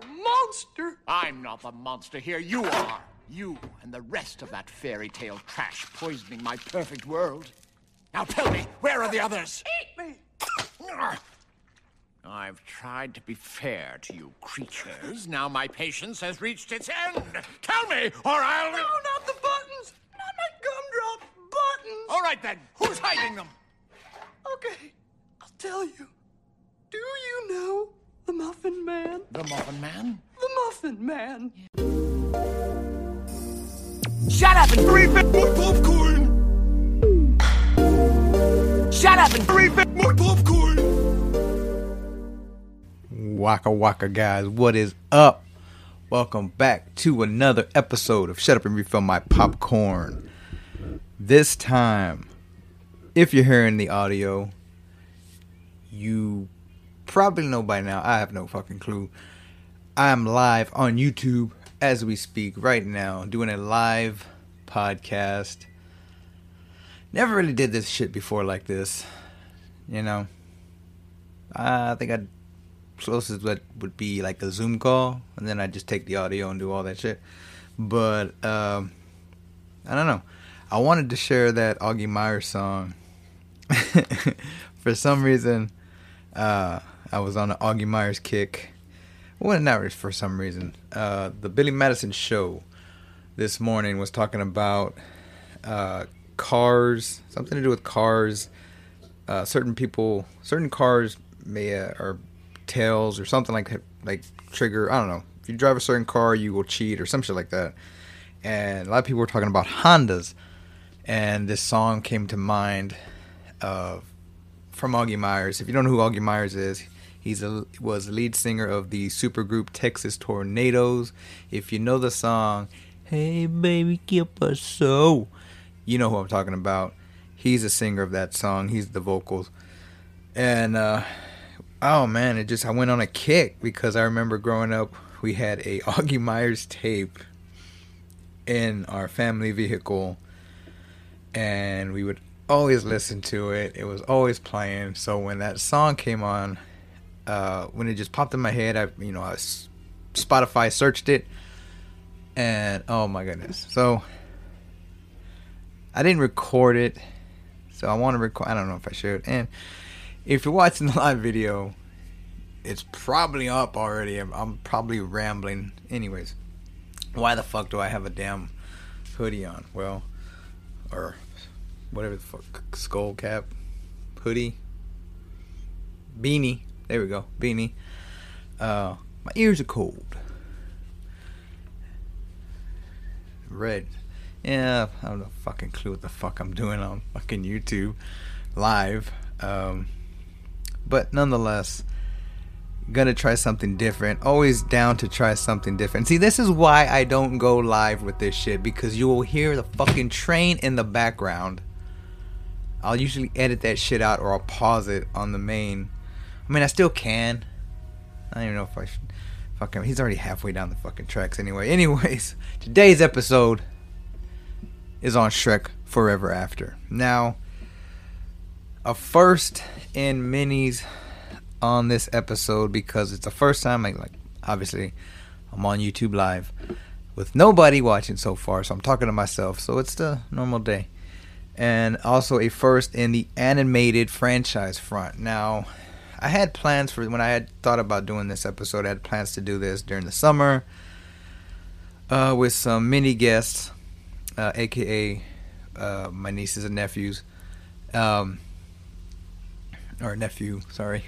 a monster. I'm not the monster here. You are. You and the rest of that fairy tale trash poisoning my perfect world. Now tell me, where are the others? Eat me. I've tried to be fair to you creatures. Now my patience has reached its end. Tell me, or I'll. No, not the buttons. Not my gumdrop buttons. All right then, who's hiding them? Okay, I'll tell you. Do you know the Muffin Man? The Muffin Man? The Muffin Man. Shut up and refill my popcorn! Shut up and refill my popcorn! Waka waka guys, what is up? Welcome back to another episode of Shut Up and Refill My Popcorn. This time, if you're hearing the audio, you probably know by now. I have no fucking clue. I am live on YouTube as we speak right now, doing a live podcast. Never really did this shit before like this. You know, I think I'd closest that would be like a Zoom call, and then I just take the audio and do all that shit. But um, I don't know. I wanted to share that Augie Meyers song. For some reason, uh, I was on an Augie Myers kick. Well, not for some reason. Uh, the Billy Madison show this morning was talking about uh, cars, something to do with cars. Uh, certain people, certain cars may uh, are tails or something like like trigger. I don't know. If you drive a certain car, you will cheat or some shit like that. And a lot of people were talking about Hondas, and this song came to mind of from Augie Myers. If you don't know who Augie Myers is, he's a was lead singer of the supergroup Texas Tornados. If you know the song, "Hey baby, Que Paso," you know who I'm talking about. He's a singer of that song. He's the vocals, and uh, oh man, it just I went on a kick because I remember growing up we had a Augie Myers tape in our family vehicle and we would always listen to it. It was always playing. So when that song came on, uh, when it just popped in my head, I you know I Spotify searched it, and oh my goodness! So I didn't record it, so I want to record. I don't know if I should. And if you're watching the live video, it's probably up already. I'm, I'm probably rambling. Anyways, why the fuck do I have a damn hoodie on? Well, or whatever the fuck, skull cap, hoodie, beanie. There we go, beanie. Uh, my ears are cold. Red. Yeah, I don't know fucking clue what the fuck I'm doing on fucking YouTube live. Um, but nonetheless, gonna try something different. Always down to try something different. See, this is why I don't go live with this shit because you will hear the fucking train in the background. I'll usually edit that shit out or I'll pause it on the main. I mean, I still can. I don't even know if I should. Fuck him. He's already halfway down the fucking tracks anyway. Anyways, today's episode is on Shrek Forever After. Now, a first in minis on this episode because it's the first time I like obviously I'm on YouTube live with nobody watching so far, so I'm talking to myself. So it's the normal day. And also a first in the animated franchise front. Now, I had plans for when I had thought about doing this episode, I had plans to do this during the summer uh, with some mini guests, uh, aka uh, my nieces and nephews. Um, or nephew, sorry.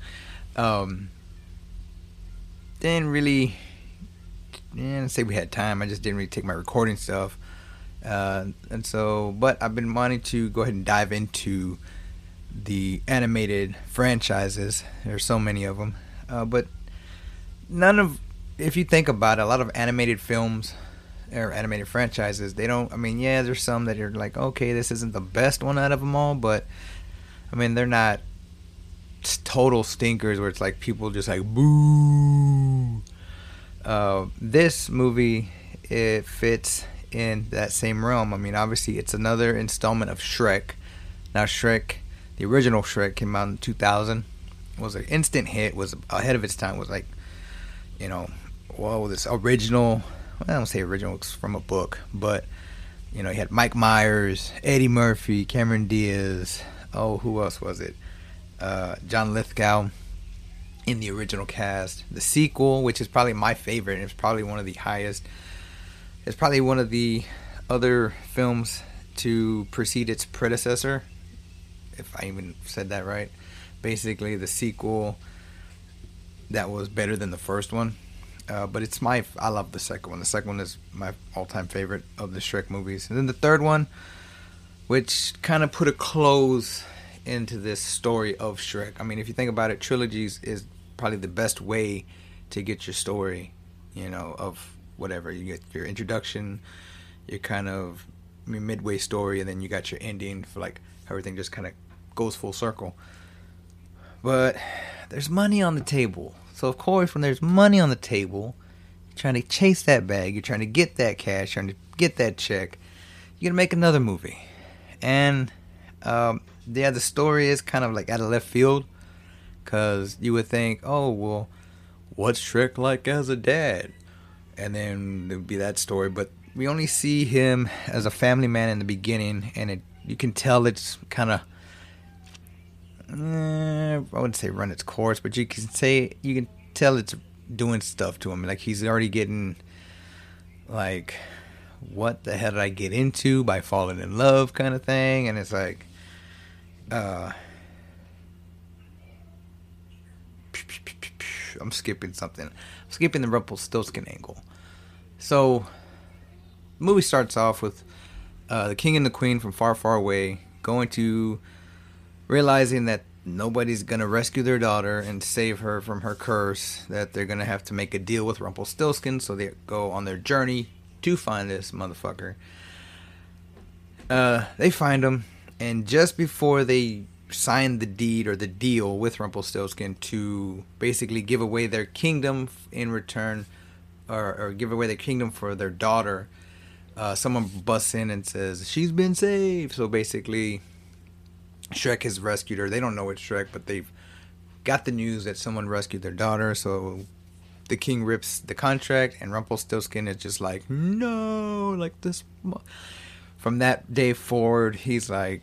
um, didn't really, didn't say we had time. I just didn't really take my recording stuff. Uh, and so, but I've been wanting to go ahead and dive into the animated franchises. There's so many of them, uh, but none of, if you think about it, a lot of animated films or animated franchises, they don't. I mean, yeah, there's some that are like, okay, this isn't the best one out of them all, but I mean, they're not total stinkers where it's like people just like boo. Uh, this movie it fits in that same realm. I mean, obviously, it's another installment of Shrek. Now, Shrek, the original Shrek, came out in 2000. Was an instant hit. Was ahead of its time. Was like you know, well, this original. I don't say original; it's from a book, but you know, he had Mike Myers, Eddie Murphy, Cameron Diaz. Oh, who else was it? Uh, John Lithgow in the original cast. The sequel, which is probably my favorite, it's probably one of the highest. It's probably one of the other films to precede its predecessor, if I even said that right. Basically, the sequel that was better than the first one. Uh, but it's my I love the second one. The second one is my all-time favorite of the Shrek movies. And then the third one, which kind of put a close into this story of Shrek. I mean, if you think about it, trilogies is probably the best way to get your story, you know, of whatever. You get your introduction, your kind of midway story, and then you got your ending for like everything just kind of goes full circle. But there's money on the table so of course, when there's money on the table, you're trying to chase that bag, you're trying to get that cash, you're trying to get that check. You're gonna make another movie, and um, yeah, the story is kind of like out of left field, cause you would think, oh well, what's Shrek like as a dad? And then there would be that story, but we only see him as a family man in the beginning, and it you can tell it's kind of eh, I wouldn't say run its course, but you can say you can tell it's doing stuff to him. Like he's already getting like what the hell did I get into by falling in love kind of thing and it's like uh I'm skipping something. I'm skipping the Rumpelstiltskin angle. So the movie starts off with uh, the king and the queen from far, far away going to realizing that nobody's gonna rescue their daughter and save her from her curse, that they're gonna have to make a deal with Rumpelstiltskin, so they go on their journey to find this motherfucker. Uh, they find him, and just before they sign the deed or the deal with Rumpelstiltskin to basically give away their kingdom in return, or, or give away their kingdom for their daughter, uh, someone busts in and says she's been saved. So basically, Shrek has rescued her. They don't know it's Shrek, but they've got the news that someone rescued their daughter. So the king rips the contract, and Rumpelstiltskin is just like, no, like this. From that day forward, he's like,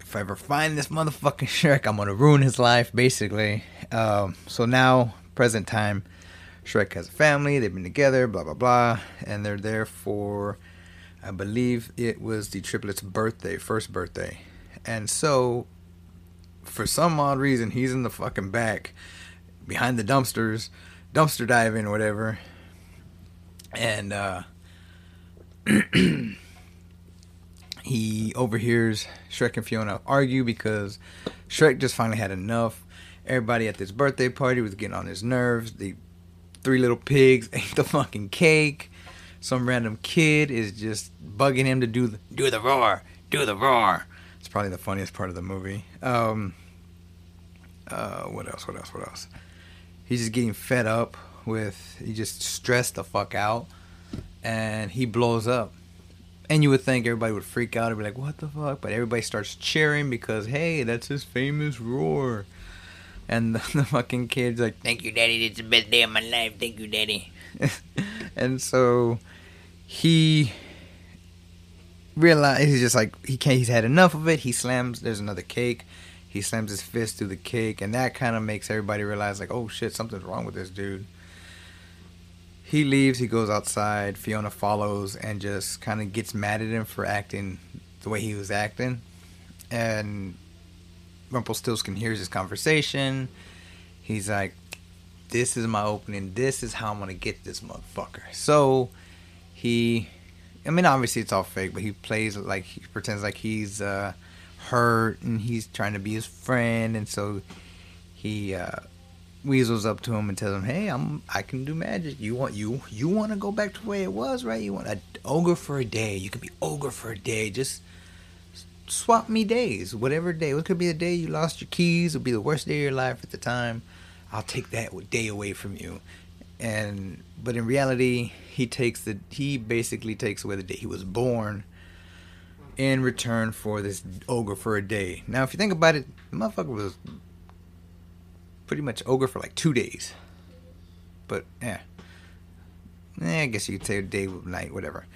if I ever find this motherfucking Shrek, I'm gonna ruin his life, basically. Um, so now, present time, Shrek has a family. They've been together, blah blah blah, and they're there for, I believe it was the triplets' birthday, first birthday and so, for some odd reason, he's in the fucking back behind the dumpsters, dumpster diving or whatever. And uh, he overhears Shrek and Fiona argue because Shrek just finally had enough. Everybody at this birthday party was getting on his nerves. The three little pigs ate the fucking cake. Some random kid is just bugging him to do the, do the roar, do the roar probably the funniest part of the movie. Um, uh, what else? What else? What else? He's just getting fed up with. He just stressed the fuck out, and he blows up. And you would think everybody would freak out and be like, "What the fuck?" But everybody starts cheering because, hey, that's his famous roar. And the, the fucking kid's like, "Thank you, Daddy. It's the best day of my life. Thank you, Daddy." and so he realize he's just like he can't. He's had enough of it. He slams. There's another cake. He slams his fist through the cake, and that kind of makes everybody realize like, oh shit, something's wrong with this dude. He leaves. He goes outside. Fiona follows and just kind of gets mad at him for acting the way he was acting, and Rumpelstiltskin hears this conversation. He's like, "This is my opening. This is how I'm gonna get this motherfucker." So he I mean, obviously it's all fake, but he plays like he pretends like he's uh, hurt and he's trying to be his friend, and so he uh, weasels up to him and tells him, "Hey, I'm I can do magic. You want you you want to go back to the way it was, right? You want an ogre for a day? You can be ogre for a day. Just swap me days, whatever day. It could be the day you lost your keys. It'll be the worst day of your life at the time. I'll take that day away from you." And but in reality, he takes the he basically takes away the day he was born in return for this ogre for a day. Now, if you think about it, the motherfucker was pretty much ogre for like two days. but yeah. Eh, I guess you could say a day night, whatever.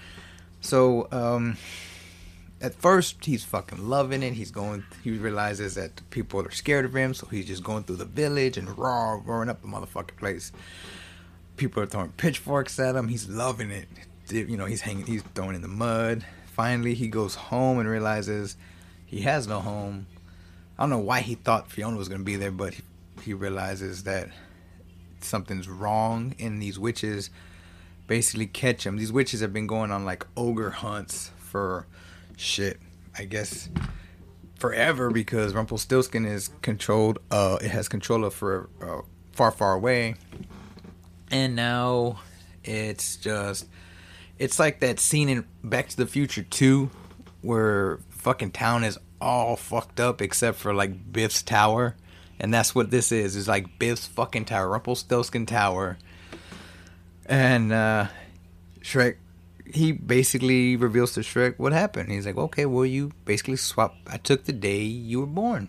So, um, at first he's fucking loving it. He's going. He realizes that people are scared of him, so he's just going through the village and raw, roaring up the motherfucking place. People are throwing pitchforks at him. He's loving it. You know, he's hanging. He's throwing in the mud. Finally, he goes home and realizes he has no home. I don't know why he thought Fiona was gonna be there, but he, he realizes that something's wrong, and these witches basically catch him. These witches have been going on like ogre hunts for shit, I guess forever because Rumpelstiltskin is controlled. Uh, it has control of for uh, far, far away, and now it's just it's like that scene in Back to the Future 2 where fucking town is all fucked up except for like Biff's tower. And that's what this is. It's like Biff's fucking tower, Rumpelstiltskin tower. And uh Shrek he basically reveals to Shrek what happened. He's like, "Okay, well you basically swap I took the day you were born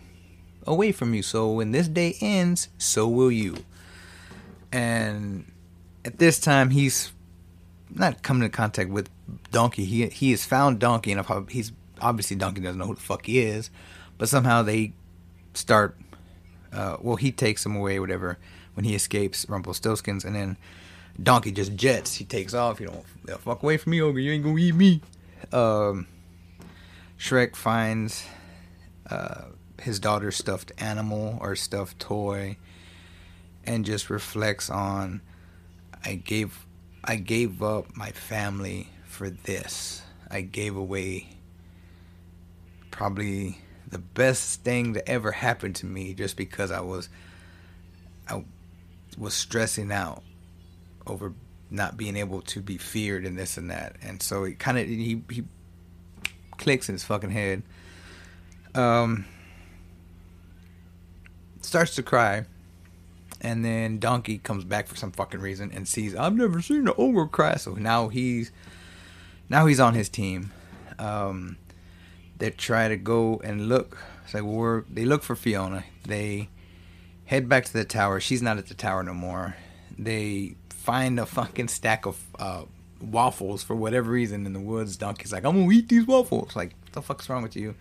away from you. So when this day ends, so will you." And at this time he's not coming into contact with Donkey. He he has found Donkey, and he's obviously Donkey doesn't know who the fuck he is, but somehow they start. Uh, well, he takes him away, whatever, when he escapes Rumpelstiltskins, and then Donkey just jets. He takes off. You don't fuck away from me, ogre. You ain't gonna eat me. Um, Shrek finds uh, his daughter's stuffed animal or stuffed toy, and just reflects on, I gave I gave up my family for this. I gave away probably the best thing that ever happened to me just because I was I was stressing out over not being able to be feared and this and that. And so it kind of he he clicks in his fucking head. Um starts to cry and then Donkey comes back for some fucking reason and sees I've never seen an ogre cry. So now he's now he's on his team. Um, they try to go and look. It's like we're they look for Fiona. They head back to the tower. She's not at the tower no more. They find a fucking stack of uh, waffles for whatever reason in the woods. Donkey's like, I'm gonna eat these waffles. Like, what the fuck's wrong with you?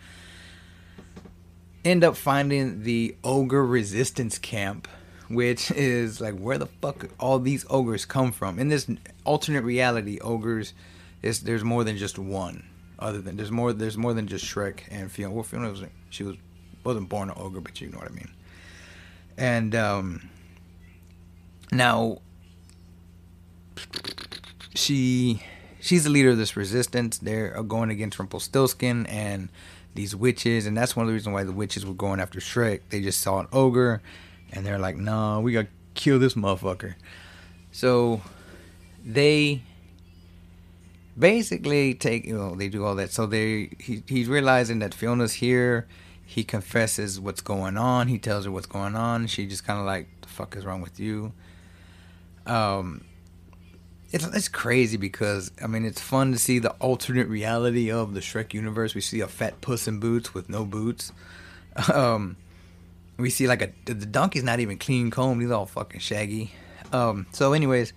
End up finding the ogre resistance camp which is like where the fuck all these ogres come from. In this alternate reality, ogres is there's more than just one. Other than there's more there's more than just Shrek and Fiona. Well, Fiona was she was wasn't born an ogre, but you know what I mean. And um, now she she's the leader of this resistance. They're going against Rumpelstiltskin and these witches, and that's one of the reasons why the witches were going after Shrek. They just saw an ogre and they're like, "No, we gotta kill this motherfucker." So they basically take you know they do all that. So they he, he's realizing that Fiona's here. He confesses what's going on. He tells her what's going on. She just kind of like, "The fuck is wrong with you?" Um, it's it's crazy because I mean it's fun to see the alternate reality of the Shrek universe. We see a fat puss in boots with no boots. Um, we see like a the donkey's not even clean combed; he's all fucking shaggy. Um, so, anyways,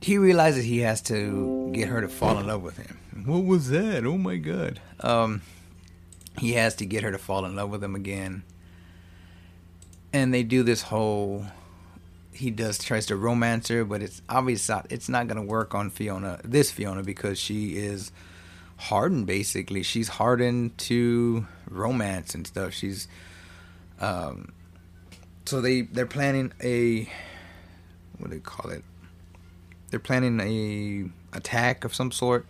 he realizes he has to get her to fall in love with him. What was that? Oh my god! Um, he has to get her to fall in love with him again, and they do this whole. He does tries to romance her, but it's obvious it's not gonna work on Fiona. This Fiona because she is hardened basically. She's hardened to romance and stuff. She's um so they they're planning a what do they call it? They're planning a attack of some sort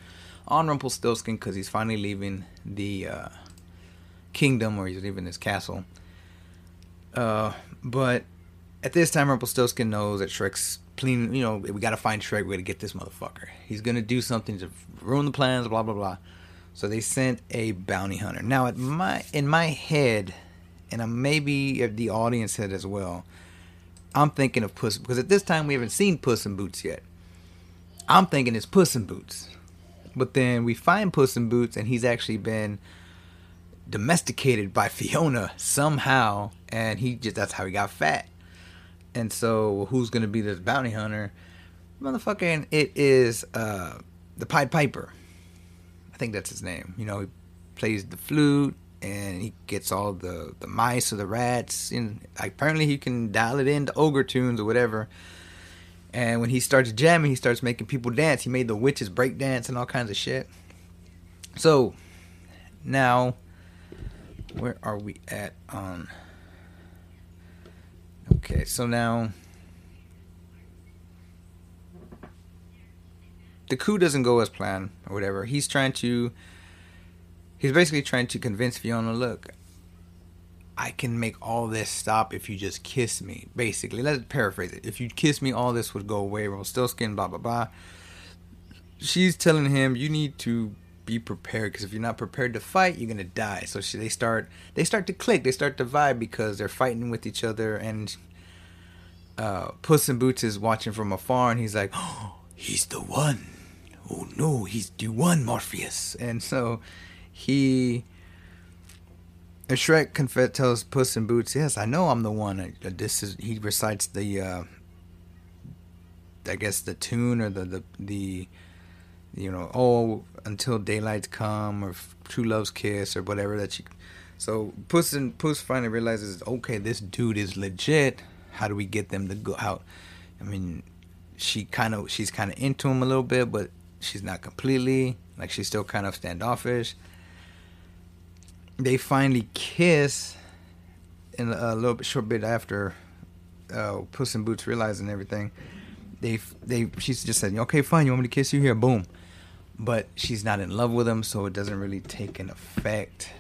on Rumpelstiltskin because he's finally leaving the uh, kingdom or he's leaving his castle. Uh, but at this time, Rumpelstiltskin knows that Shrek's clean. You know, we got to find Shrek. We got to get this motherfucker. He's gonna do something to ruin the plans. Blah blah blah. So they sent a bounty hunter. Now, at my in my head, and maybe the audience head as well, I'm thinking of Puss because at this time we haven't seen Puss in Boots yet. I'm thinking it's Puss in Boots, but then we find Puss in Boots, and he's actually been domesticated by Fiona somehow, and he just that's how he got fat. And so, who's gonna be this bounty hunter? Motherfucking, it is uh, the Pied Piper. I think that's his name. You know, he plays the flute and he gets all the the mice or the rats. And apparently, he can dial it into ogre tunes or whatever. And when he starts jamming, he starts making people dance. He made the witches break dance and all kinds of shit. So now, where are we at on? Okay, so now the coup doesn't go as planned or whatever. He's trying to. He's basically trying to convince Fiona, look, I can make all this stop if you just kiss me. Basically, let's paraphrase it. If you kiss me, all this would go away. Rumpelstiltskin, blah blah blah. She's telling him, you need to be prepared because if you're not prepared to fight, you're gonna die. So she, they start they start to click, they start to vibe because they're fighting with each other. And uh, Puss in Boots is watching from afar, and he's like, "Oh, he's the one. Oh no, he's the one, Morpheus." And so he. And Shrek confess tells Puss in Boots, "Yes, I know I'm the one." This is he recites the, uh, I guess the tune or the the the you know, oh, until daylight come or true love's kiss or whatever that you. So Puss and Puss finally realizes, okay, this dude is legit. How do we get them to go out? I mean, she kind of she's kind of into him a little bit, but she's not completely. Like she's still kind of standoffish. They finally kiss, in a little bit short bit after uh, Puss in Boots realizing everything. They they she's just said, okay, fine, you want me to kiss you here? Boom but she's not in love with him, so it doesn't really take an effect.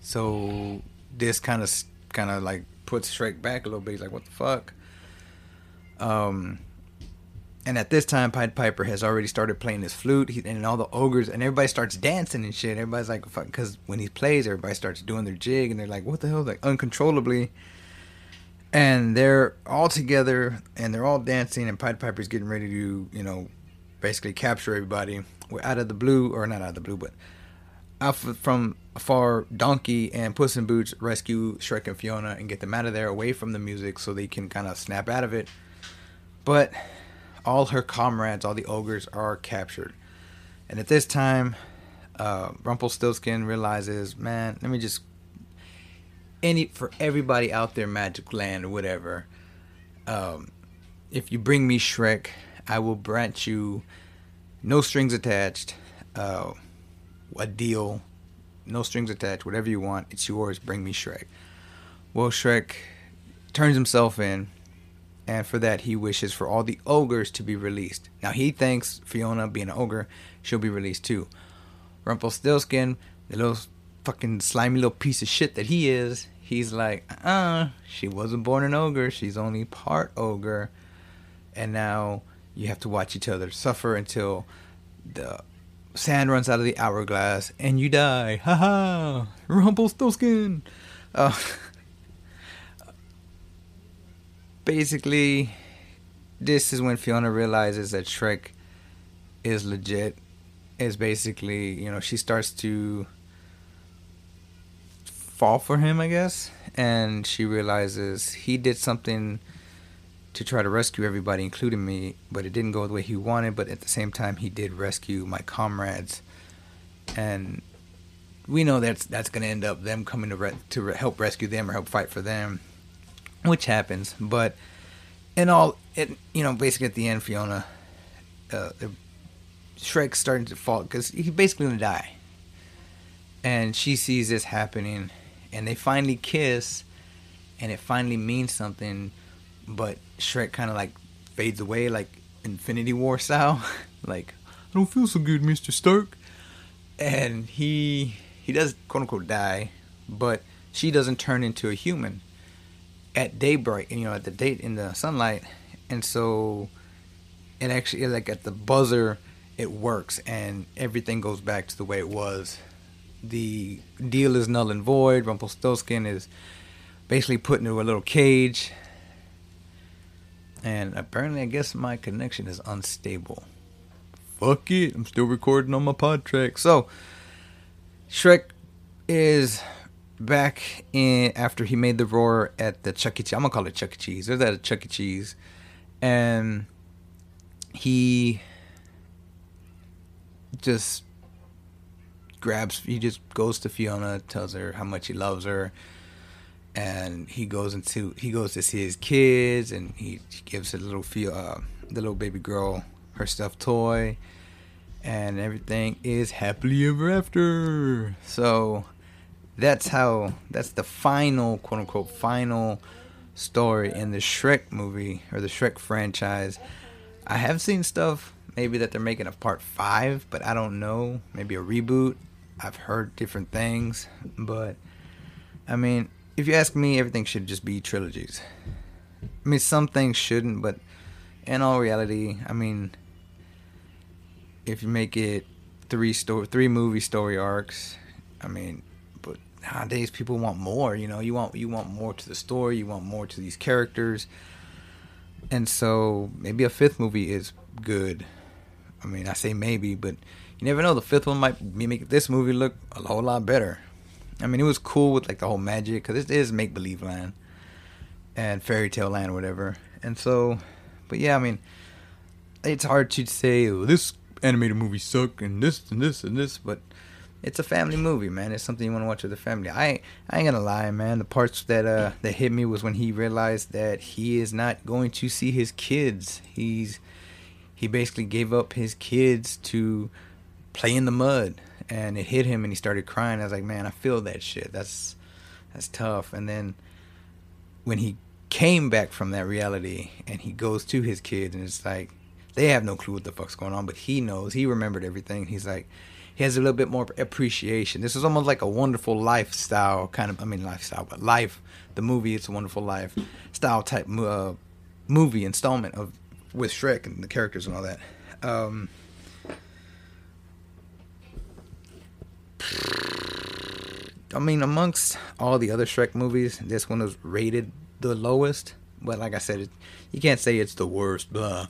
So this kind of kind of like puts Shrek back a little bit. He's like, "What the fuck?" Um, and at this time, Pied Piper has already started playing his flute, he, and all the ogres and everybody starts dancing and shit. Everybody's like, "Fuck!" Because when he plays, everybody starts doing their jig, and they're like, "What the hell?" Like uncontrollably. And they're all together, and they're all dancing, and Pied Piper's getting ready to, you know, basically capture everybody we're out of the blue, or not out of the blue, but out from afar, Donkey and Puss in Boots rescue Shrek and Fiona and get them out of there, away from the music, so they can kind of snap out of it. But all her comrades, all the ogres, are captured. And at this time, uh, Rumpelstiltskin realizes, man, let me just any for everybody out there, Magic Land or whatever. Um, if you bring me Shrek, I will grant you no strings attached. Uh, a deal, no strings attached. Whatever you want, it's yours. Bring me Shrek. Well, Shrek turns himself in, and for that he wishes for all the ogres to be released. Now he thinks Fiona, being an ogre, she'll be released too. Rumpelstiltskin, the little fucking slimy little piece of shit that he is, he's like, uh, she wasn't born an ogre. She's only part ogre, and now you have to watch each other suffer until the sand runs out of the hourglass and you die. Ha ha! Rumpelstiltskin! Uh, basically, this is when Fiona realizes that Shrek is legit. Is basically, you know, she starts to fall for him, I guess, and she realizes he did something to try to rescue everybody, including me, but it didn't go the way he wanted. But at the same time, he did rescue my comrades, and we know that's that's going to end up them coming to re- to re- help rescue them or help fight for them, which happens. But in all, it you know basically at the end, Fiona, uh, Shrek's starting to fall because he's basically going to die, and she sees this happening, and they finally kiss, and it finally means something but Shrek kind of like fades away, like Infinity War style. like, I don't feel so good, Mister Stark. And he he does quote unquote die, but she doesn't turn into a human at daybreak. And you know, at the date in the sunlight, and so it actually like at the buzzer it works and everything goes back to the way it was. The deal is null and void. Rumpelstiltskin is basically put into a little cage and apparently, I guess my connection is unstable. Fuck it, I'm still recording on my PodTrak. So, Shrek is back in after he made the roar at the Chuck E. Cheese. I'm gonna call it Chuck E. Cheese. It that Chuck E. Cheese, and he just grabs. He just goes to Fiona, tells her how much he loves her, and he goes into he goes to see his kids, and he gives a little feel uh, the little baby girl her stuffed toy, and everything is happily ever after. So that's how that's the final quote unquote final story in the Shrek movie or the Shrek franchise. I have seen stuff maybe that they're making a part five, but I don't know. Maybe a reboot. I've heard different things, but I mean, if you ask me, everything should just be trilogies. I mean, some things shouldn't, but in all reality, I mean, if you make it three story, three movie story arcs, I mean, but nowadays people want more. You know, you want you want more to the story, you want more to these characters, and so maybe a fifth movie is good. I mean, I say maybe, but you never know. The fifth one might make this movie look a whole lot better. I mean, it was cool with like the whole magic because it is make believe land and fairy tale land, whatever. And so, but yeah, I mean, it's hard to say oh, this animated movie suck and this and this and this, but it's a family movie, man. It's something you want to watch with the family. I I ain't gonna lie, man. The parts that uh that hit me was when he realized that he is not going to see his kids. He's he basically gave up his kids to play in the mud, and it hit him, and he started crying. I was like, man, I feel that shit. That's that's tough. And then when he came back from that reality, and he goes to his kids, and it's like they have no clue what the fuck's going on, but he knows. He remembered everything. He's like he has a little bit more appreciation. This is almost like a wonderful lifestyle kind of. I mean, lifestyle, but life. The movie, it's a wonderful life style type uh, movie installment of with Shrek and the characters and all that. Um, I mean, amongst all the other Shrek movies, this one was rated the lowest. But like I said, it, you can't say it's the worst. Blah.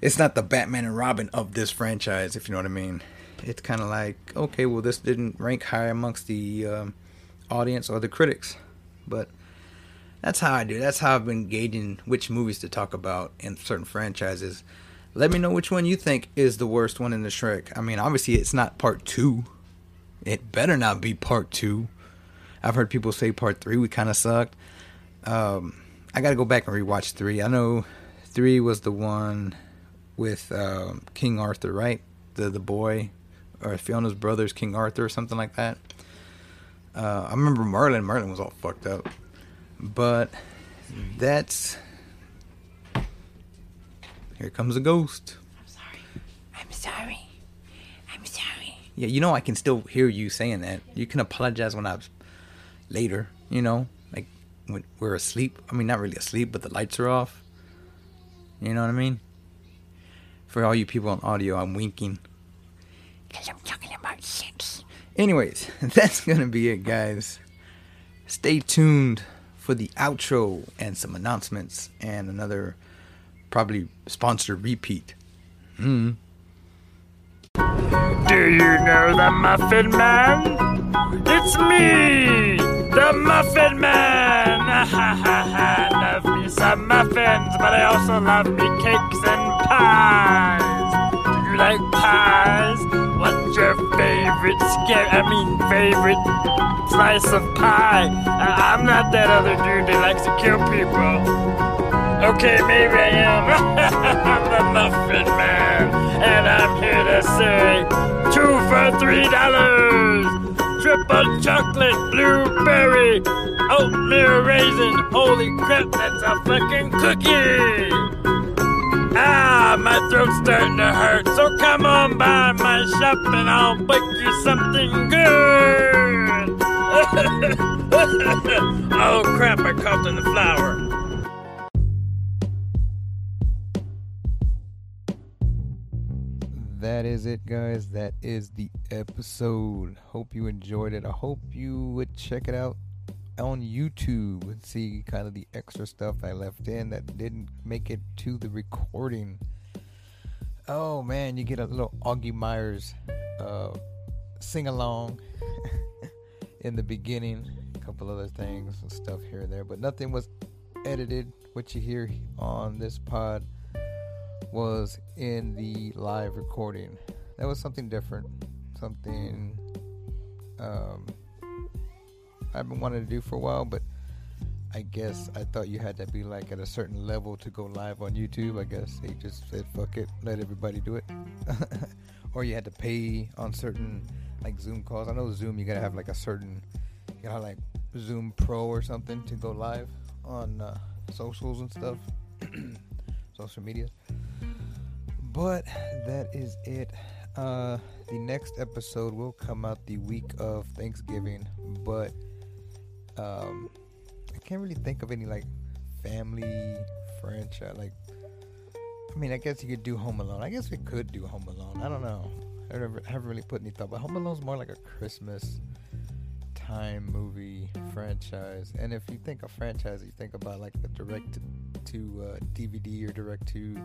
It's not the Batman and Robin of this franchise, if you know what I mean. It's kind of like, okay, well, this didn't rank high amongst the um, audience or the critics. But that's how I do. That's how I've been gauging which movies to talk about in certain franchises. Let me know which one you think is the worst one in the Shrek. I mean, obviously it's not part two. It better not be part two. I've heard people say part three we kind of sucked. Um, I got to go back and rewatch three. I know three was the one with uh, King Arthur, right? The the boy or Fiona's brother's King Arthur or something like that. Uh, I remember Merlin. Merlin was all fucked up. But that's. Here comes a ghost. I'm sorry. I'm sorry. Yeah, you know I can still hear you saying that. You can apologize when I was later, you know, like when we're asleep. I mean, not really asleep, but the lights are off. You know what I mean? For all you people on audio, I'm winking. Because I'm talking about sex. Anyways, that's going to be it, guys. Stay tuned for the outro and some announcements and another probably sponsored repeat. Hmm. Do you know the Muffin Man? It's me, the Muffin Man! Love me some muffins, but I also love me cakes and pies. Do you like pies? What's your favorite scare? I mean, favorite slice of pie? I- I'm not that other dude that likes to kill people. Okay, maybe I am. I'm the Muffin Man, and I'm here to say two for three dollars. Triple chocolate, blueberry, oatmeal raisin. Holy crap, that's a fucking cookie! Ah, my throat's starting to hurt, so come on by my shop and I'll bake you something good. oh crap, I coughed in the flour. That is it, guys. That is the episode. Hope you enjoyed it. I hope you would check it out on YouTube and see kind of the extra stuff I left in that didn't make it to the recording. Oh man, you get a little Augie Myers uh, sing along in the beginning, a couple other things and stuff here and there, but nothing was edited. What you hear on this pod was in the live recording. That was something different, something um, I've been wanting to do for a while, but I guess I thought you had to be like at a certain level to go live on YouTube. I guess they just said fuck it, let everybody do it, or you had to pay on certain like Zoom calls. I know Zoom, you gotta have like a certain, you gotta like Zoom Pro or something to go live on uh, socials and stuff, social media. But that is it. Uh, the next episode will come out the week of Thanksgiving, but um, I can't really think of any like family franchise. Like, I mean, I guess you could do Home Alone. I guess we could do Home Alone. I don't know. I never haven't really put any thought, but Home Alone's more like a Christmas time movie franchise. And if you think of franchise, you think about like the direct to uh, DVD or direct to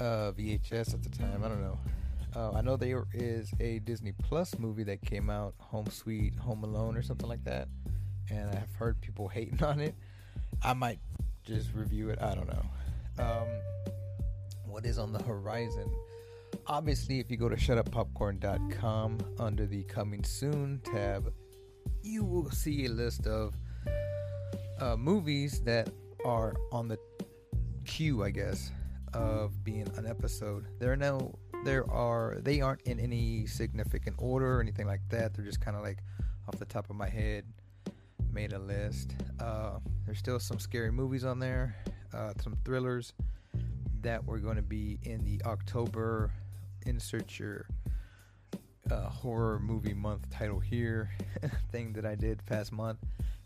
uh, VHS at the time. I don't know. Uh, I know there is a Disney Plus movie that came out, Home Sweet Home Alone or something like that, and I've heard people hating on it. I might just review it. I don't know. Um, what is on the horizon? Obviously, if you go to shutuppopcorn.com under the coming soon tab, you will see a list of uh, movies that are on the queue, I guess, of being an episode. There are no, there are, they aren't in any significant order or anything like that. They're just kind of like off the top of my head, made a list. Uh, there's still some scary movies on there, uh, some thrillers that were going to be in the October insert your uh, horror movie month title here thing that I did past month.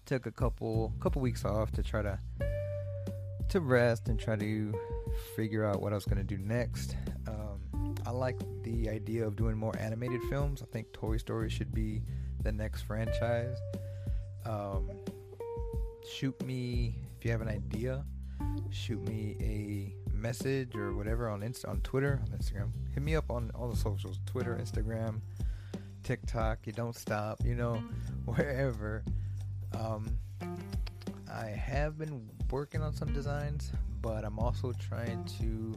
Took a couple couple weeks off to try to to rest and try to figure out what I was gonna do next. Um, I like the idea of doing more animated films. I think Toy Story should be the next franchise. Um, shoot me if you have an idea. Shoot me a message or whatever on Insta on Twitter on Instagram. Hit me up on all the socials: Twitter, Instagram, TikTok. You don't stop. You know, wherever. Um, I have been working on some designs, but I'm also trying to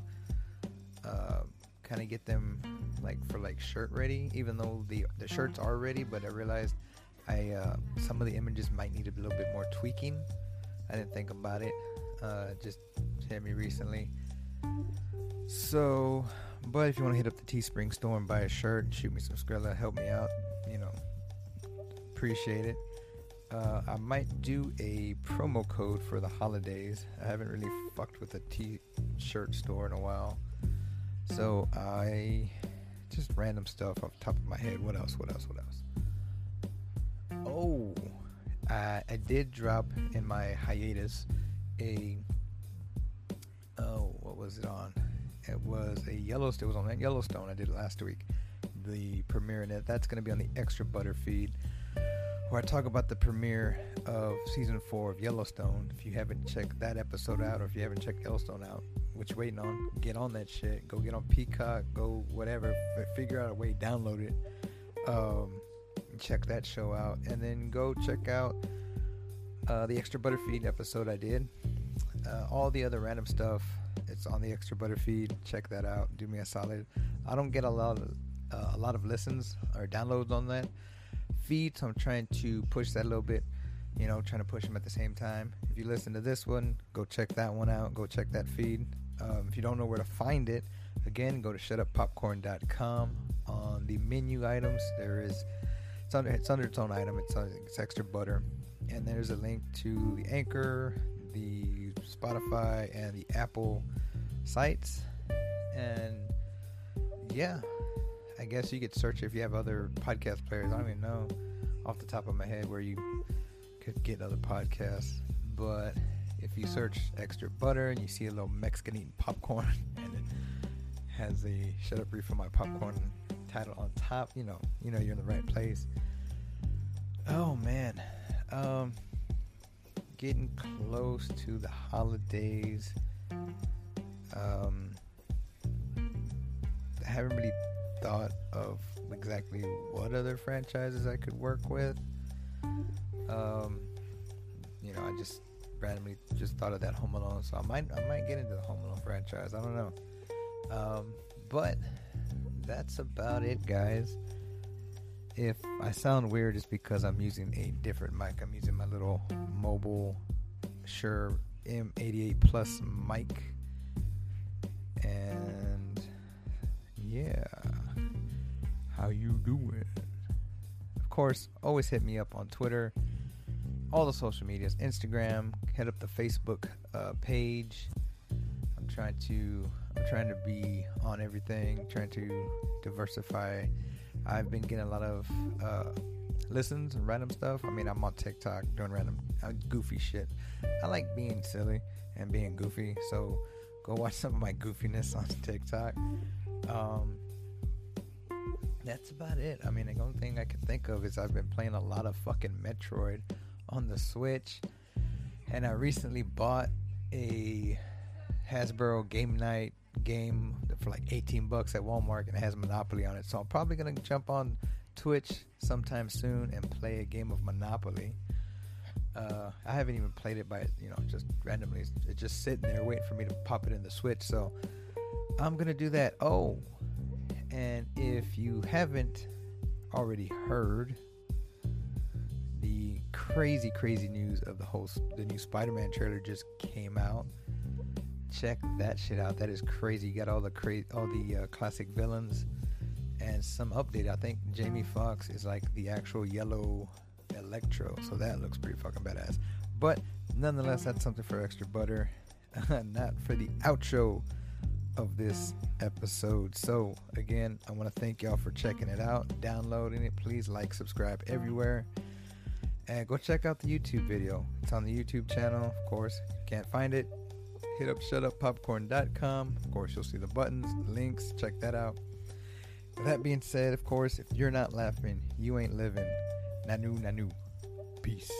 uh, kind of get them like for like shirt ready. Even though the the shirts are ready, but I realized I uh, some of the images might need a little bit more tweaking. I didn't think about it. Uh, just hit me recently. So, but if you want to hit up the Teespring store and buy a shirt and shoot me some Skrilla, help me out. You know, appreciate it. Uh, I might do a promo code for the holidays. I haven't really fucked with a t-shirt store in a while, so I just random stuff off the top of my head. What else? What else? What else? Oh, I, I did drop in my hiatus a oh, what was it on? It was a Yellowstone. It was on that Yellowstone. I did it last week. The premiere it. That's going to be on the extra butter feed, where I talk about the premiere of season four of Yellowstone. If you haven't checked that episode out, or if you haven't checked Yellowstone out, what you waiting on? Get on that shit. Go get on Peacock. Go whatever. Figure out a way. To download it. Um, check that show out, and then go check out uh, the extra butter feed episode I did. Uh, all the other random stuff, it's on the extra butter feed. Check that out. Do me a solid. I don't get a lot of uh, a lot of listens or downloads on that feed, so I'm trying to push that a little bit. You know, trying to push them at the same time. If you listen to this one, go check that one out. Go check that feed. Um, if you don't know where to find it, again, go to shutuppopcorn.com. On the menu items, there is it's under it's under its own item. It's, it's extra butter, and there's a link to the Anchor, the Spotify and the Apple sites. And yeah, I guess you could search if you have other podcast players. I don't even know off the top of my head where you could get other podcasts. But if you search extra butter and you see a little Mexican eating popcorn and it has the shut up reef for my popcorn title on top, you know, you know you're in the right place. Oh man. Um getting close to the holidays. Um, I haven't really thought of exactly what other franchises I could work with. Um, you know, I just randomly just thought of that Home Alone, so I might I might get into the Home Alone franchise. I don't know. Um, but that's about it, guys. If I sound weird, it's because I'm using a different mic. I'm using my little mobile Shure M88 Plus mic, and yeah, how you doing? Of course, always hit me up on Twitter, all the social medias, Instagram. Head up the Facebook uh, page. I'm trying to I'm trying to be on everything, trying to diversify. I've been getting a lot of uh, listens and random stuff. I mean, I'm on TikTok doing random uh, goofy shit. I like being silly and being goofy, so go watch some of my goofiness on TikTok. Um, that's about it. I mean, the only thing I can think of is I've been playing a lot of fucking Metroid on the Switch, and I recently bought a Hasbro Game Night game for like 18 bucks at Walmart, and it has Monopoly on it. So I'm probably gonna jump on Twitch sometime soon and play a game of Monopoly. Uh, I haven't even played it by you know just randomly. It's just sitting there waiting for me to pop it in the Switch. So I'm gonna do that. Oh, and if you haven't already heard the crazy, crazy news of the whole the new Spider-Man trailer just came out. Check that shit out. That is crazy. You got all the crazy, all the uh, classic villains, and some update. I think Jamie Foxx is like the actual yellow Electro, so that looks pretty fucking badass. But nonetheless, that's something for extra butter, not for the outro of this episode. So, again, I want to thank y'all for checking it out, downloading it. Please like, subscribe everywhere, and go check out the YouTube video. It's on the YouTube channel, of course. Can't find it? Hit up shutuppopcorn.com. Of course, you'll see the buttons, the links. Check that out. With that being said, of course, if you're not laughing, you ain't living. Nanu, nanu. Peace.